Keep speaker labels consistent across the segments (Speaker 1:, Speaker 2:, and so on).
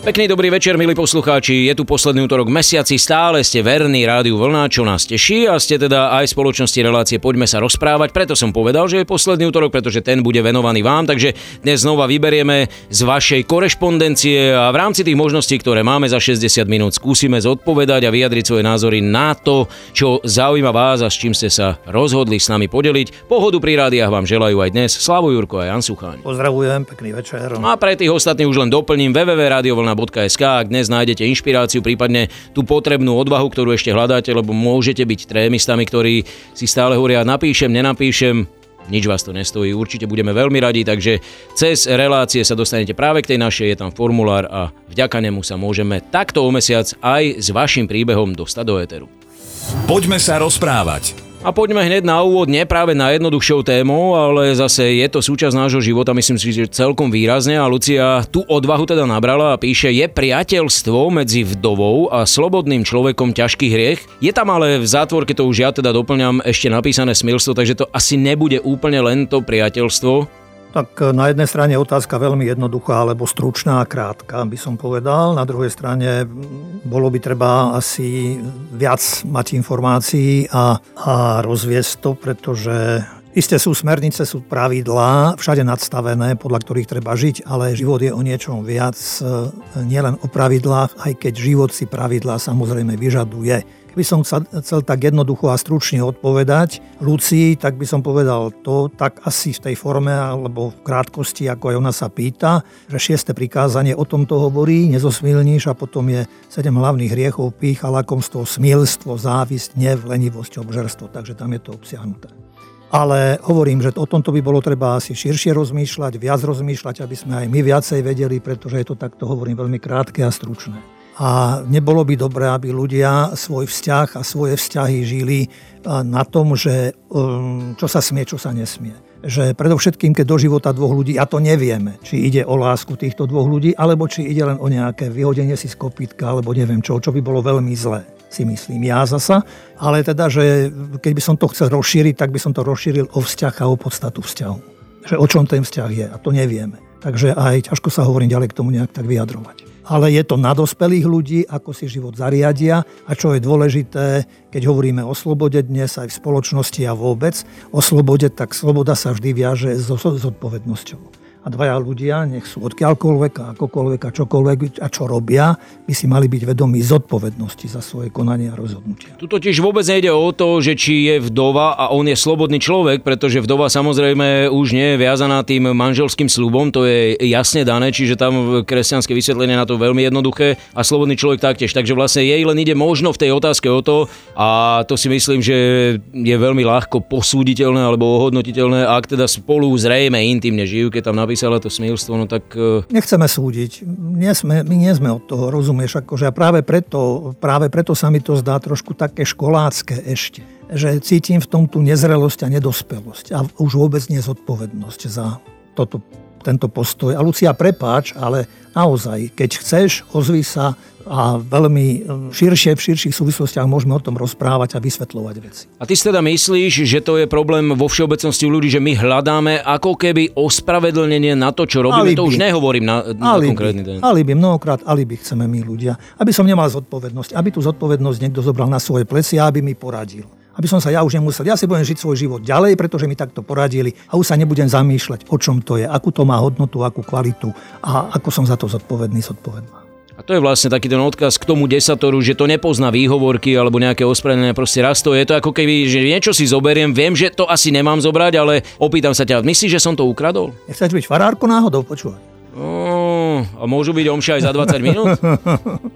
Speaker 1: Pekný dobrý večer, milí poslucháči. Je tu posledný útorok mesiaci, stále ste verní rádiu Vlna, čo nás teší a ste teda aj spoločnosti relácie Poďme sa rozprávať. Preto som povedal, že je posledný útorok, pretože ten bude venovaný vám, takže dnes znova vyberieme z vašej korešpondencie a v rámci tých možností, ktoré máme za 60 minút, skúsime zodpovedať a vyjadriť svoje názory na to, čo zaujíma vás a s čím ste sa rozhodli s nami podeliť. Pohodu pri rádiách vám želajú aj dnes Slavo Jurko a Jan Sucháň.
Speaker 2: Pozdravujem, pekný večer.
Speaker 1: No a pre tých ostatných už len doplním www www.vlna.sk, ak dnes nájdete inšpiráciu, prípadne tú potrebnú odvahu, ktorú ešte hľadáte, lebo môžete byť trémistami, ktorí si stále hovoria, napíšem, nenapíšem, nič vás to nestojí, určite budeme veľmi radi, takže cez relácie sa dostanete práve k tej našej, je tam formulár a vďaka nemu sa môžeme takto o mesiac aj s vašim príbehom dostať do éteru.
Speaker 3: Poďme sa rozprávať.
Speaker 1: A poďme hneď na úvod, nie práve na jednoduchšou tému, ale zase je to súčasť nášho života, myslím si, že celkom výrazne a Lucia tú odvahu teda nabrala a píše, je priateľstvo medzi vdovou a slobodným človekom ťažký hriech. Je tam ale v zátvorke, to už ja teda doplňam, ešte napísané smilstvo, takže to asi nebude úplne len to priateľstvo,
Speaker 2: tak e, na jednej strane otázka veľmi jednoduchá alebo stručná a krátka, by som povedal. Na druhej strane bolo by treba asi viac mať informácií a, a rozviesť to, pretože Isté sú smernice, sú pravidlá, všade nadstavené, podľa ktorých treba žiť, ale život je o niečom viac, e, nielen o pravidlách, aj keď život si pravidlá samozrejme vyžaduje. Keby som chcel tak jednoducho a stručne odpovedať Lucii, tak by som povedal to tak asi v tej forme alebo v krátkosti, ako aj ona sa pýta, že šieste prikázanie o tomto hovorí, nezosmilníš a potom je sedem hlavných hriechov, pícha, lakomstvo, smilstvo, závisť, nev, lenivosť, obžerstvo. Takže tam je to obsiahnuté. Ale hovorím, že o tomto by bolo treba asi širšie rozmýšľať, viac rozmýšľať, aby sme aj my viacej vedeli, pretože je to takto, hovorím, veľmi krátke a stručné. A nebolo by dobré, aby ľudia svoj vzťah a svoje vzťahy žili na tom, že um, čo sa smie, čo sa nesmie. Že predovšetkým, keď do života dvoch ľudí, a to nevieme, či ide o lásku týchto dvoch ľudí, alebo či ide len o nejaké vyhodenie si z kopítka, alebo neviem čo, čo by bolo veľmi zlé si myslím ja zasa. Ale teda, že keď by som to chcel rozšíriť, tak by som to rozšíril o vzťah a o podstatu vzťahu. Že o čom ten vzťah je a to nevieme. Takže aj ťažko sa hovorím ďalej k tomu nejak tak vyjadrovať ale je to na dospelých ľudí, ako si život zariadia. A čo je dôležité, keď hovoríme o slobode dnes aj v spoločnosti a vôbec o slobode, tak sloboda sa vždy viaže so zodpovednosťou a dvaja ľudia, nech sú odkiaľkoľvek a akokoľvek a čokoľvek a čo robia, by si mali byť vedomí zodpovednosti za svoje konanie a rozhodnutia.
Speaker 1: Tu totiž vôbec nejde o to, že či je vdova a on je slobodný človek, pretože vdova samozrejme už nie je viazaná tým manželským slubom, to je jasne dané, čiže tam kresťanské vysvetlenie na to veľmi jednoduché a slobodný človek taktiež. Takže vlastne jej len ide možno v tej otázke o to a to si myslím, že je veľmi ľahko posúditeľné alebo ohodnotiteľné, ak teda spolu zrejme intimne žijú, keď tam napísala to smilstvo, no tak...
Speaker 2: E, Nechceme súdiť. Nie sme, my nie sme od toho, rozumieš? Akože a práve preto, práve preto sa mi to zdá trošku také školácké ešte. Že cítim v tom tú nezrelosť a nedospelosť a už vôbec nezodpovednosť za toto, tento postoj. A Lucia, prepáč, ale naozaj, keď chceš, ozvi sa, a veľmi e, širšie, v širších súvislostiach môžeme o tom rozprávať a vysvetľovať veci.
Speaker 1: A ty si teda myslíš, že to je problém vo všeobecnosti u ľudí, že my hľadáme ako keby ospravedlnenie na to, čo robíme? Alibi. To už nehovorím na, na alibi. konkrétny ten.
Speaker 2: Alibi, mnohokrát alibi chceme my ľudia. Aby som nemal zodpovednosť, aby tú zodpovednosť niekto zobral na svoje plecia, aby mi poradil aby som sa ja už nemusel. Ja si budem žiť svoj život ďalej, pretože mi takto poradili a už sa nebudem zamýšľať, o čom to je, akú to má hodnotu, akú kvalitu a ako som za to zodpovedný, zodpovedná.
Speaker 1: A to je vlastne taký ten odkaz k tomu desatoru, že to nepozná výhovorky alebo nejaké ospravedlenie, proste raz to je to ako keby, že niečo si zoberiem, viem, že to asi nemám zobrať, ale opýtam sa ťa, myslíš, že som to ukradol?
Speaker 2: Nechceš byť farárko náhodou, počúvaj.
Speaker 1: No, a môžu byť omše aj za 20 minút?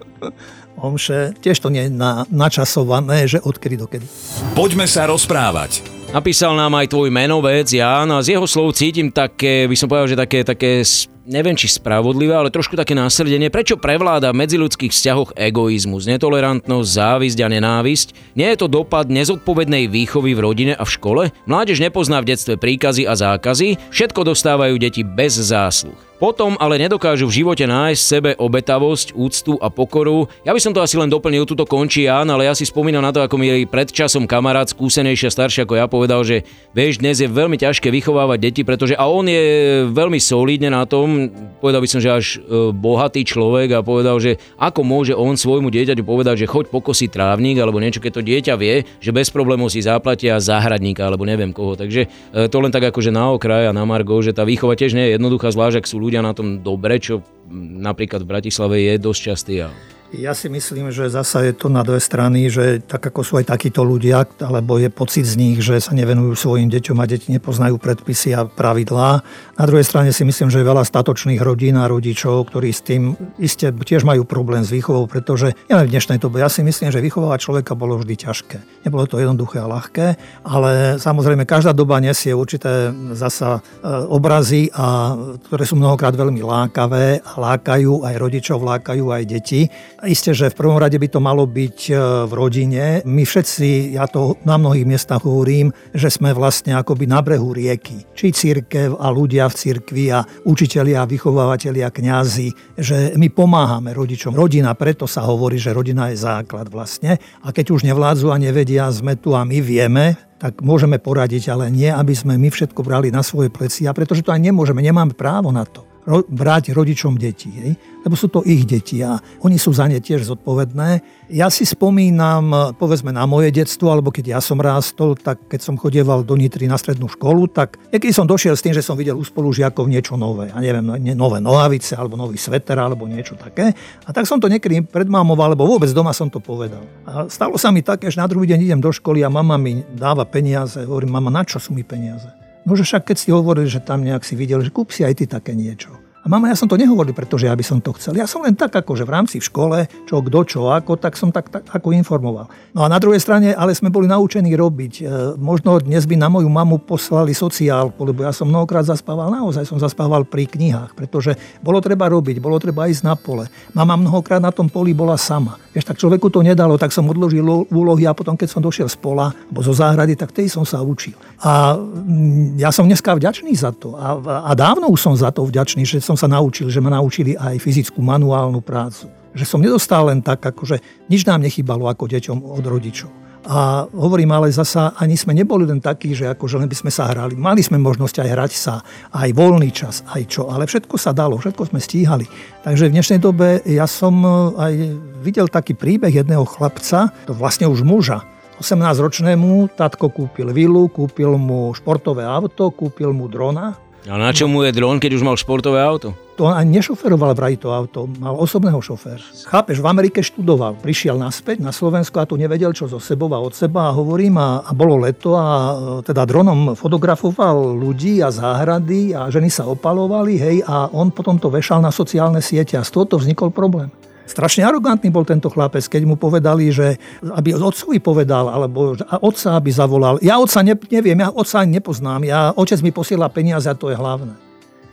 Speaker 2: omše, tiež to nie je na, načasované, že odkedy dokedy.
Speaker 3: Poďme sa rozprávať.
Speaker 1: Napísal nám aj tvoj menovec Jan a z jeho slov cítim také, by som povedal, že také, také neviem či spravodlivé, ale trošku také následenie, prečo prevláda v medziludských vzťahoch egoizmus, netolerantnosť, závisť a nenávisť? Nie je to dopad nezodpovednej výchovy v rodine a v škole? Mládež nepozná v detstve príkazy a zákazy, všetko dostávajú deti bez zásluh. Potom ale nedokážu v živote nájsť sebe obetavosť, úctu a pokoru. Ja by som to asi len doplnil, tuto končí Jan, ale ja si spomínam na to, ako mi pred časom kamarát skúsenejšia, staršia ako ja povedal, že vieš, dnes je veľmi ťažké vychovávať deti, pretože a on je veľmi solídne na tom, povedal by som, že až e, bohatý človek a povedal, že ako môže on svojmu dieťaťu povedať, že choď pokosiť trávnik alebo niečo, keď to dieťa vie, že bez problémov si zaplatia záhradníka alebo neviem koho. Takže e, to len tak akože na okraj a na Margo, že tá výchova tiež nie je jednoduchá, zvlášť ak sú ľudia ľudia na tom dobre, čo napríklad v Bratislave je dosť častý. A
Speaker 2: ja si myslím, že zasa je to na dve strany, že tak ako sú aj takíto ľudia, alebo je pocit z nich, že sa nevenujú svojim deťom a deti nepoznajú predpisy a pravidlá. Na druhej strane si myslím, že je veľa statočných rodín a rodičov, ktorí s tým iste tiež majú problém s výchovou, pretože ja v dnešnej dobe, ja si myslím, že vychovávať človeka bolo vždy ťažké. Nebolo to jednoduché a ľahké, ale samozrejme každá doba nesie určité zasa e, obrazy, a, ktoré sú mnohokrát veľmi lákavé a lákajú aj rodičov, lákajú aj deti Isté, že v prvom rade by to malo byť e, v rodine. My všetci, ja to na mnohých miestach hovorím, že sme vlastne akoby na brehu rieky. Či církev a ľudia v cirkvi a učitelia, vychovávateľia, kňazi, že my pomáhame rodičom. Rodina, preto sa hovorí, že rodina je základ vlastne. A keď už nevládzu a nevedia, sme tu a my vieme, tak môžeme poradiť, ale nie, aby sme my všetko brali na svoje plecia, pretože to aj nemôžeme, nemáme právo na to brať rodičom detí. Hej? Lebo sú to ich deti a oni sú za ne tiež zodpovedné. Ja si spomínam, povedzme, na moje detstvo, alebo keď ja som rástol, tak keď som chodieval do Nitry na strednú školu, tak niekedy som došiel s tým, že som videl u spolužiakov niečo nové. Ja neviem, nové nohavice, alebo nový sveter, alebo niečo také. A tak som to niekedy predmámoval, alebo vôbec doma som to povedal. A stalo sa mi také, že na druhý deň idem do školy a mama mi dáva peniaze. Hovorím, mama, na čo sú mi peniaze? No že však keď si hovorili, že tam nejak si videl, že kúp si aj ty také niečo. A mama, ja som to nehovoril, pretože ja by som to chcel. Ja som len tak, ako že v rámci v škole, čo kto čo ako, tak som tak, tak ako informoval. No a na druhej strane, ale sme boli naučení robiť. E, možno dnes by na moju mamu poslali sociálku, lebo ja som mnohokrát zaspával, naozaj som zaspával pri knihách, pretože bolo treba robiť, bolo treba ísť na pole. Mama mnohokrát na tom poli bola sama. Vieš, tak človeku to nedalo, tak som odložil úlohy a potom, keď som došiel z pola, alebo zo záhrady, tak tej som sa učil. A mm, ja som dneska vďačný za to. A, a dávno už som za to vďačný, že som som sa naučil, že ma naučili aj fyzickú manuálnu prácu. Že som nedostal len tak, akože nič nám nechybalo ako deťom od rodičov. A hovorím, ale zasa ani sme neboli len takí, že akože len by sme sa hrali. Mali sme možnosť aj hrať sa, aj voľný čas, aj čo. Ale všetko sa dalo, všetko sme stíhali. Takže v dnešnej dobe ja som e, aj videl taký príbeh jedného chlapca, to vlastne už muža, 18-ročnému tatko kúpil vilu, kúpil mu športové auto, kúpil mu drona
Speaker 1: a na čo mu je dron, keď už mal športové auto?
Speaker 2: To ani nešoferoval vraj to auto, mal osobného šoféra. Chápeš, v Amerike študoval, prišiel naspäť na Slovensko a tu nevedel, čo zo sebou a od seba a hovorím a, a bolo leto a e, teda dronom fotografoval ľudí a záhrady a ženy sa opalovali, hej, a on potom to vešal na sociálne siete a z toho vznikol problém. Strašne arogantný bol tento chlapec, keď mu povedali, že aby otcovi povedal, alebo otca aby zavolal. Ja otca ne, neviem, ja otca nepoznám, ja, otec mi posiela peniaze a to je hlavné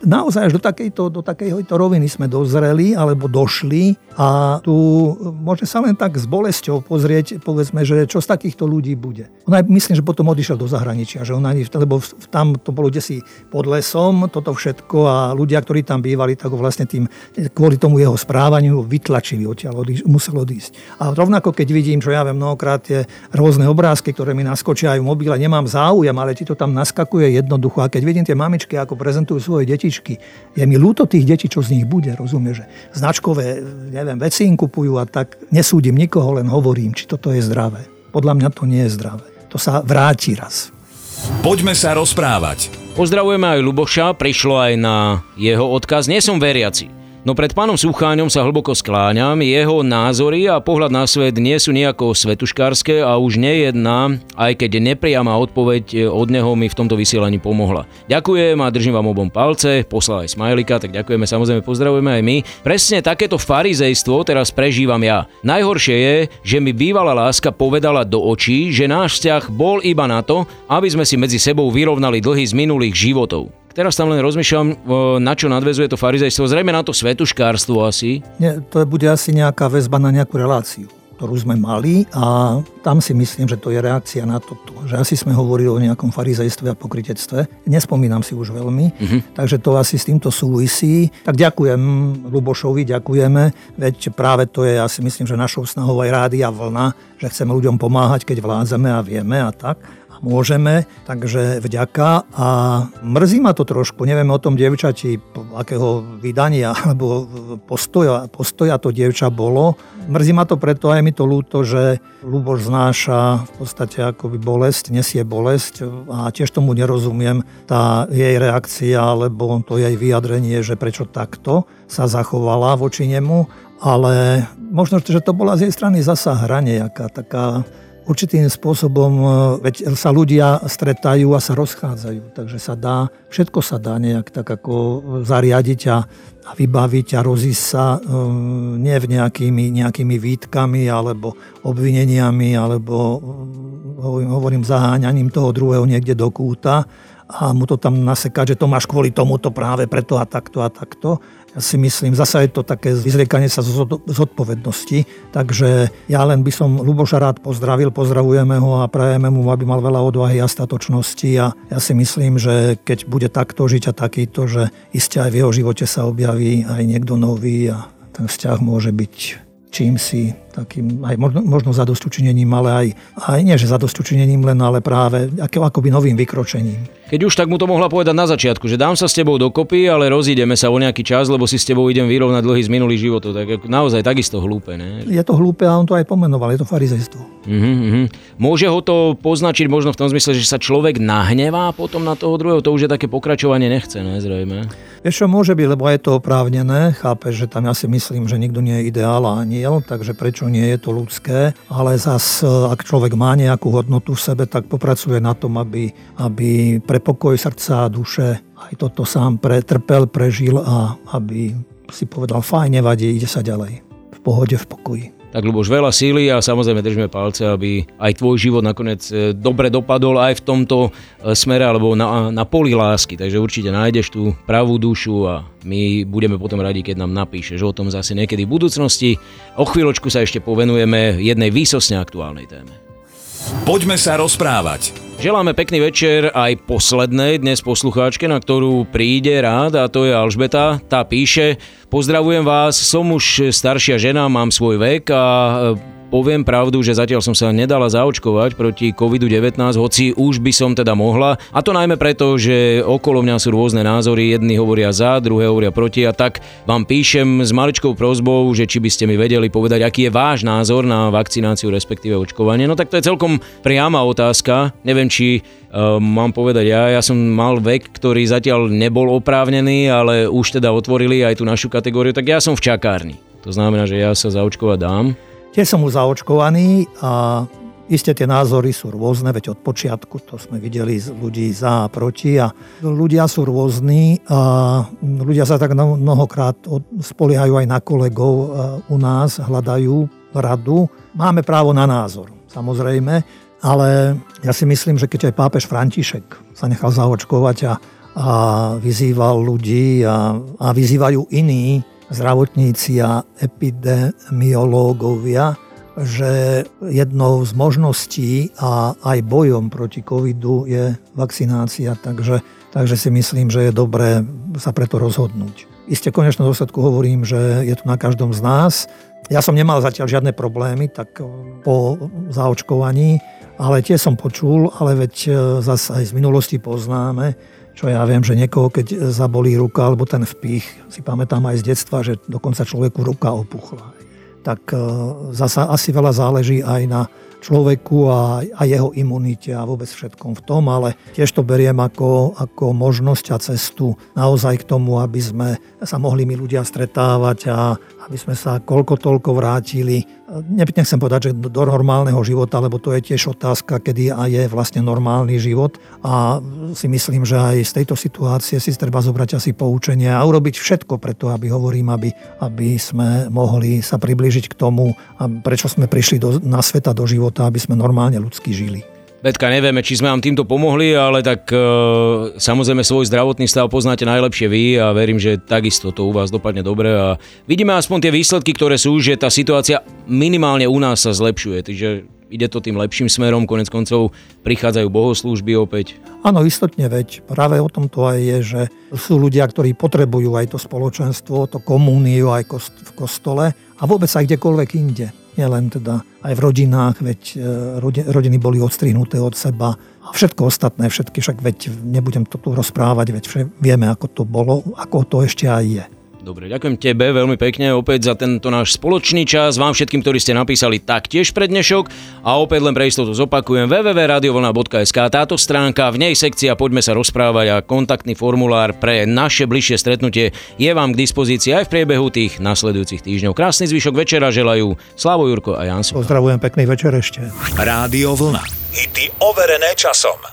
Speaker 2: naozaj až do takejto, do takejto roviny sme dozreli alebo došli a tu môže sa len tak s bolesťou pozrieť, povedzme, že čo z takýchto ľudí bude. On myslím, že potom odišiel do zahraničia, že on lebo tam to bolo desi pod lesom, toto všetko a ľudia, ktorí tam bývali, tak ho vlastne tým, kvôli tomu jeho správaniu vytlačili odtiaľ, odísť, musel odísť. A rovnako, keď vidím, čo ja viem, mnohokrát tie rôzne obrázky, ktoré mi naskočia aj v mobile, nemám záujem, ale ti to tam naskakuje jednoducho. A keď vidím tie mamičky, ako prezentujú svoje deti, značky. Je mi ľúto tých detí, čo z nich bude, rozumieš, že značkové, neviem, veci im kupujú a tak nesúdim nikoho, len hovorím, či toto je zdravé. Podľa mňa to nie je zdravé. To sa vráti raz.
Speaker 3: Poďme sa rozprávať.
Speaker 1: Pozdravujeme aj Luboša, prišlo aj na jeho odkaz. Nie som veriaci. No pred pánom Sucháňom sa hlboko skláňam, jeho názory a pohľad na svet nie sú nejako svetuškárske a už nejedná, aj keď nepriama odpoveď od neho mi v tomto vysielaní pomohla. Ďakujem a držím vám obom palce, poslal aj smajlika, tak ďakujeme, samozrejme pozdravujeme aj my. Presne takéto farizejstvo teraz prežívam ja. Najhoršie je, že mi bývalá láska povedala do očí, že náš vzťah bol iba na to, aby sme si medzi sebou vyrovnali dlhy z minulých životov. Teraz tam len rozmýšľam, na čo nadvezuje to farizejstvo. Zrejme na to svetuškárstvo asi.
Speaker 2: Nie, to bude asi nejaká väzba na nejakú reláciu. ktorú sme mali a tam si myslím, že to je reakcia na toto. Že asi sme hovorili o nejakom farizejstve a pokritectve. Nespomínam si už veľmi, uh-huh. takže to asi s týmto súvisí. Tak ďakujem Lubošovi, ďakujeme, veď práve to je, asi myslím, že našou snahou aj rádia vlna, že chceme ľuďom pomáhať, keď vládzeme a vieme a tak môžeme, takže vďaka. A mrzí ma to trošku, neviem o tom dievčati, akého vydania alebo postoja, postoja to dievča bolo. Mrzí ma to preto, aj mi to ľúto, že Luboš znáša v podstate akoby bolesť, nesie bolesť a tiež tomu nerozumiem tá jej reakcia alebo to jej vyjadrenie, že prečo takto sa zachovala voči nemu, ale možno, že to bola z jej strany zasa hra nejaká taká určitým spôsobom, e, veď sa ľudia stretajú a sa rozchádzajú, takže sa dá, všetko sa dá nejak tak ako zariadiť a, a vybaviť a rozísť sa um, nie v nejakými, nejakými výtkami alebo obvineniami alebo hovorím, hovorím zaháňaním toho druhého niekde do kúta a mu to tam nasekať, že to máš kvôli tomuto práve preto a takto a takto. Ja si myslím, zasa je to také vyzriekanie sa z zodpovednosti, takže ja len by som Luboša rád pozdravil, pozdravujeme ho a prajeme mu, aby mal veľa odvahy a statočnosti a ja si myslím, že keď bude takto žiť a takýto, že iste aj v jeho živote sa objaví aj niekto nový a ten vzťah môže byť čím si takým aj možno, možno zadostučinením, ale aj, aj nie, že zadostučinením len, ale práve ako, akoby novým vykročením.
Speaker 1: Keď už tak mu to mohla povedať na začiatku, že dám sa s tebou dokopy, ale rozídeme sa o nejaký čas, lebo si s tebou idem vyrovnať dlhý z minulých životov. Tak naozaj takisto hlúpe. Ne?
Speaker 2: Je to hlúpe a on to aj pomenoval, je to farizejstvo.
Speaker 1: Uh-huh, uh-huh. Môže ho to poznačiť možno v tom zmysle, že sa človek nahnevá potom na toho druhého, to už je také pokračovanie nechce, ne, zrejme.
Speaker 2: Vieš čo, môže byť, lebo je to oprávnené, chápe, že tam ja si myslím, že nikto nie je ideál a aniel, takže prečo nie je to ľudské, ale zas, ak človek má nejakú hodnotu v sebe, tak popracuje na tom, aby, aby pre pokoj srdca a duše aj toto sám pretrpel, prežil a aby si povedal, fajn, nevadí, ide sa ďalej. V pohode, v pokoji.
Speaker 1: Tak Luboš, veľa síly a samozrejme držíme palce, aby aj tvoj život nakoniec e, dobre dopadol aj v tomto e, smere alebo na, na poli lásky. Takže určite nájdeš tú pravú dušu a my budeme potom radi, keď nám napíšeš o tom zase niekedy v budúcnosti. O chvíľočku sa ešte povenujeme jednej výsosne aktuálnej téme.
Speaker 3: Poďme sa rozprávať.
Speaker 1: Želáme pekný večer aj poslednej dnes poslucháčke, na ktorú príde rád a to je Alžbeta. Tá píše, pozdravujem vás, som už staršia žena, mám svoj vek a poviem pravdu, že zatiaľ som sa nedala zaočkovať proti COVID-19, hoci už by som teda mohla. A to najmä preto, že okolo mňa sú rôzne názory, jedni hovoria za, druhé hovoria proti a tak vám píšem s maličkou prozbou, že či by ste mi vedeli povedať, aký je váš názor na vakcináciu, respektíve očkovanie. No tak to je celkom priama otázka. Neviem, či uh, mám povedať ja. Ja som mal vek, ktorý zatiaľ nebol oprávnený, ale už teda otvorili aj tú našu kategóriu, tak ja som v čakárni. To znamená, že ja sa zaočkovať dám.
Speaker 2: Tiež som už zaočkovaný a Isté tie názory sú rôzne, veď od počiatku to sme videli z ľudí za a proti a ľudia sú rôzni a ľudia sa tak mnohokrát spoliehajú aj na kolegov u nás, hľadajú radu. Máme právo na názor, samozrejme, ale ja si myslím, že keď aj pápež František sa nechal zaočkovať a, a vyzýval ľudí a, a vyzývajú iní, zdravotníci a epidemiológovia, že jednou z možností a aj bojom proti covidu je vakcinácia, takže, takže si myslím, že je dobré sa preto rozhodnúť. Isté konečnom dôsledku hovorím, že je to na každom z nás. Ja som nemal zatiaľ žiadne problémy, tak po zaočkovaní, ale tie som počul, ale veď zase aj z minulosti poznáme, čo ja viem, že niekoho, keď zabolí ruka alebo ten vpich, si pamätám aj z detstva, že dokonca človeku ruka opuchla. Tak e, zasa asi veľa záleží aj na človeku a, a jeho imunite a vôbec všetkom v tom, ale tiež to beriem ako, ako možnosť a cestu naozaj k tomu, aby sme sa mohli my ľudia stretávať a aby sme sa koľko toľko vrátili, nechcem povedať, že do normálneho života, lebo to je tiež otázka, kedy je vlastne normálny život. A si myslím, že aj z tejto situácie si treba zobrať asi poučenie a urobiť všetko preto, aby hovorím, aby, aby sme mohli sa priblížiť k tomu, prečo sme prišli do, na sveta, do života, aby sme normálne ľudsky žili.
Speaker 1: Betka, nevieme, či sme vám týmto pomohli, ale tak e, samozrejme svoj zdravotný stav poznáte najlepšie vy a verím, že takisto to u vás dopadne dobre a vidíme aspoň tie výsledky, ktoré sú, že tá situácia minimálne u nás sa zlepšuje, takže ide to tým lepším smerom, konec koncov prichádzajú bohoslúžby opäť.
Speaker 2: Áno, istotne veď. Práve o tom to aj je, že sú ľudia, ktorí potrebujú aj to spoločenstvo, to komúniu aj v kostole a vôbec aj kdekoľvek inde nielen teda aj v rodinách, veď e, rodiny boli odstrihnuté od seba a všetko ostatné, všetky, však veď nebudem to tu rozprávať, veď vieme, ako to bolo, ako to ešte aj je.
Speaker 1: Dobre, ďakujem tebe veľmi pekne opäť za tento náš spoločný čas. Vám všetkým, ktorí ste napísali taktiež pre dnešok. A opäť len pre istotu zopakujem www.radiovolna.sk. Táto stránka, v nej sekcia Poďme sa rozprávať a kontaktný formulár pre naše bližšie stretnutie je vám k dispozícii aj v priebehu tých nasledujúcich týždňov. Krásny zvyšok večera želajú Slavo Jurko a Jan
Speaker 2: Pozdravujem, pekný večer ešte.
Speaker 3: Rádio Vlna. Hity overené časom.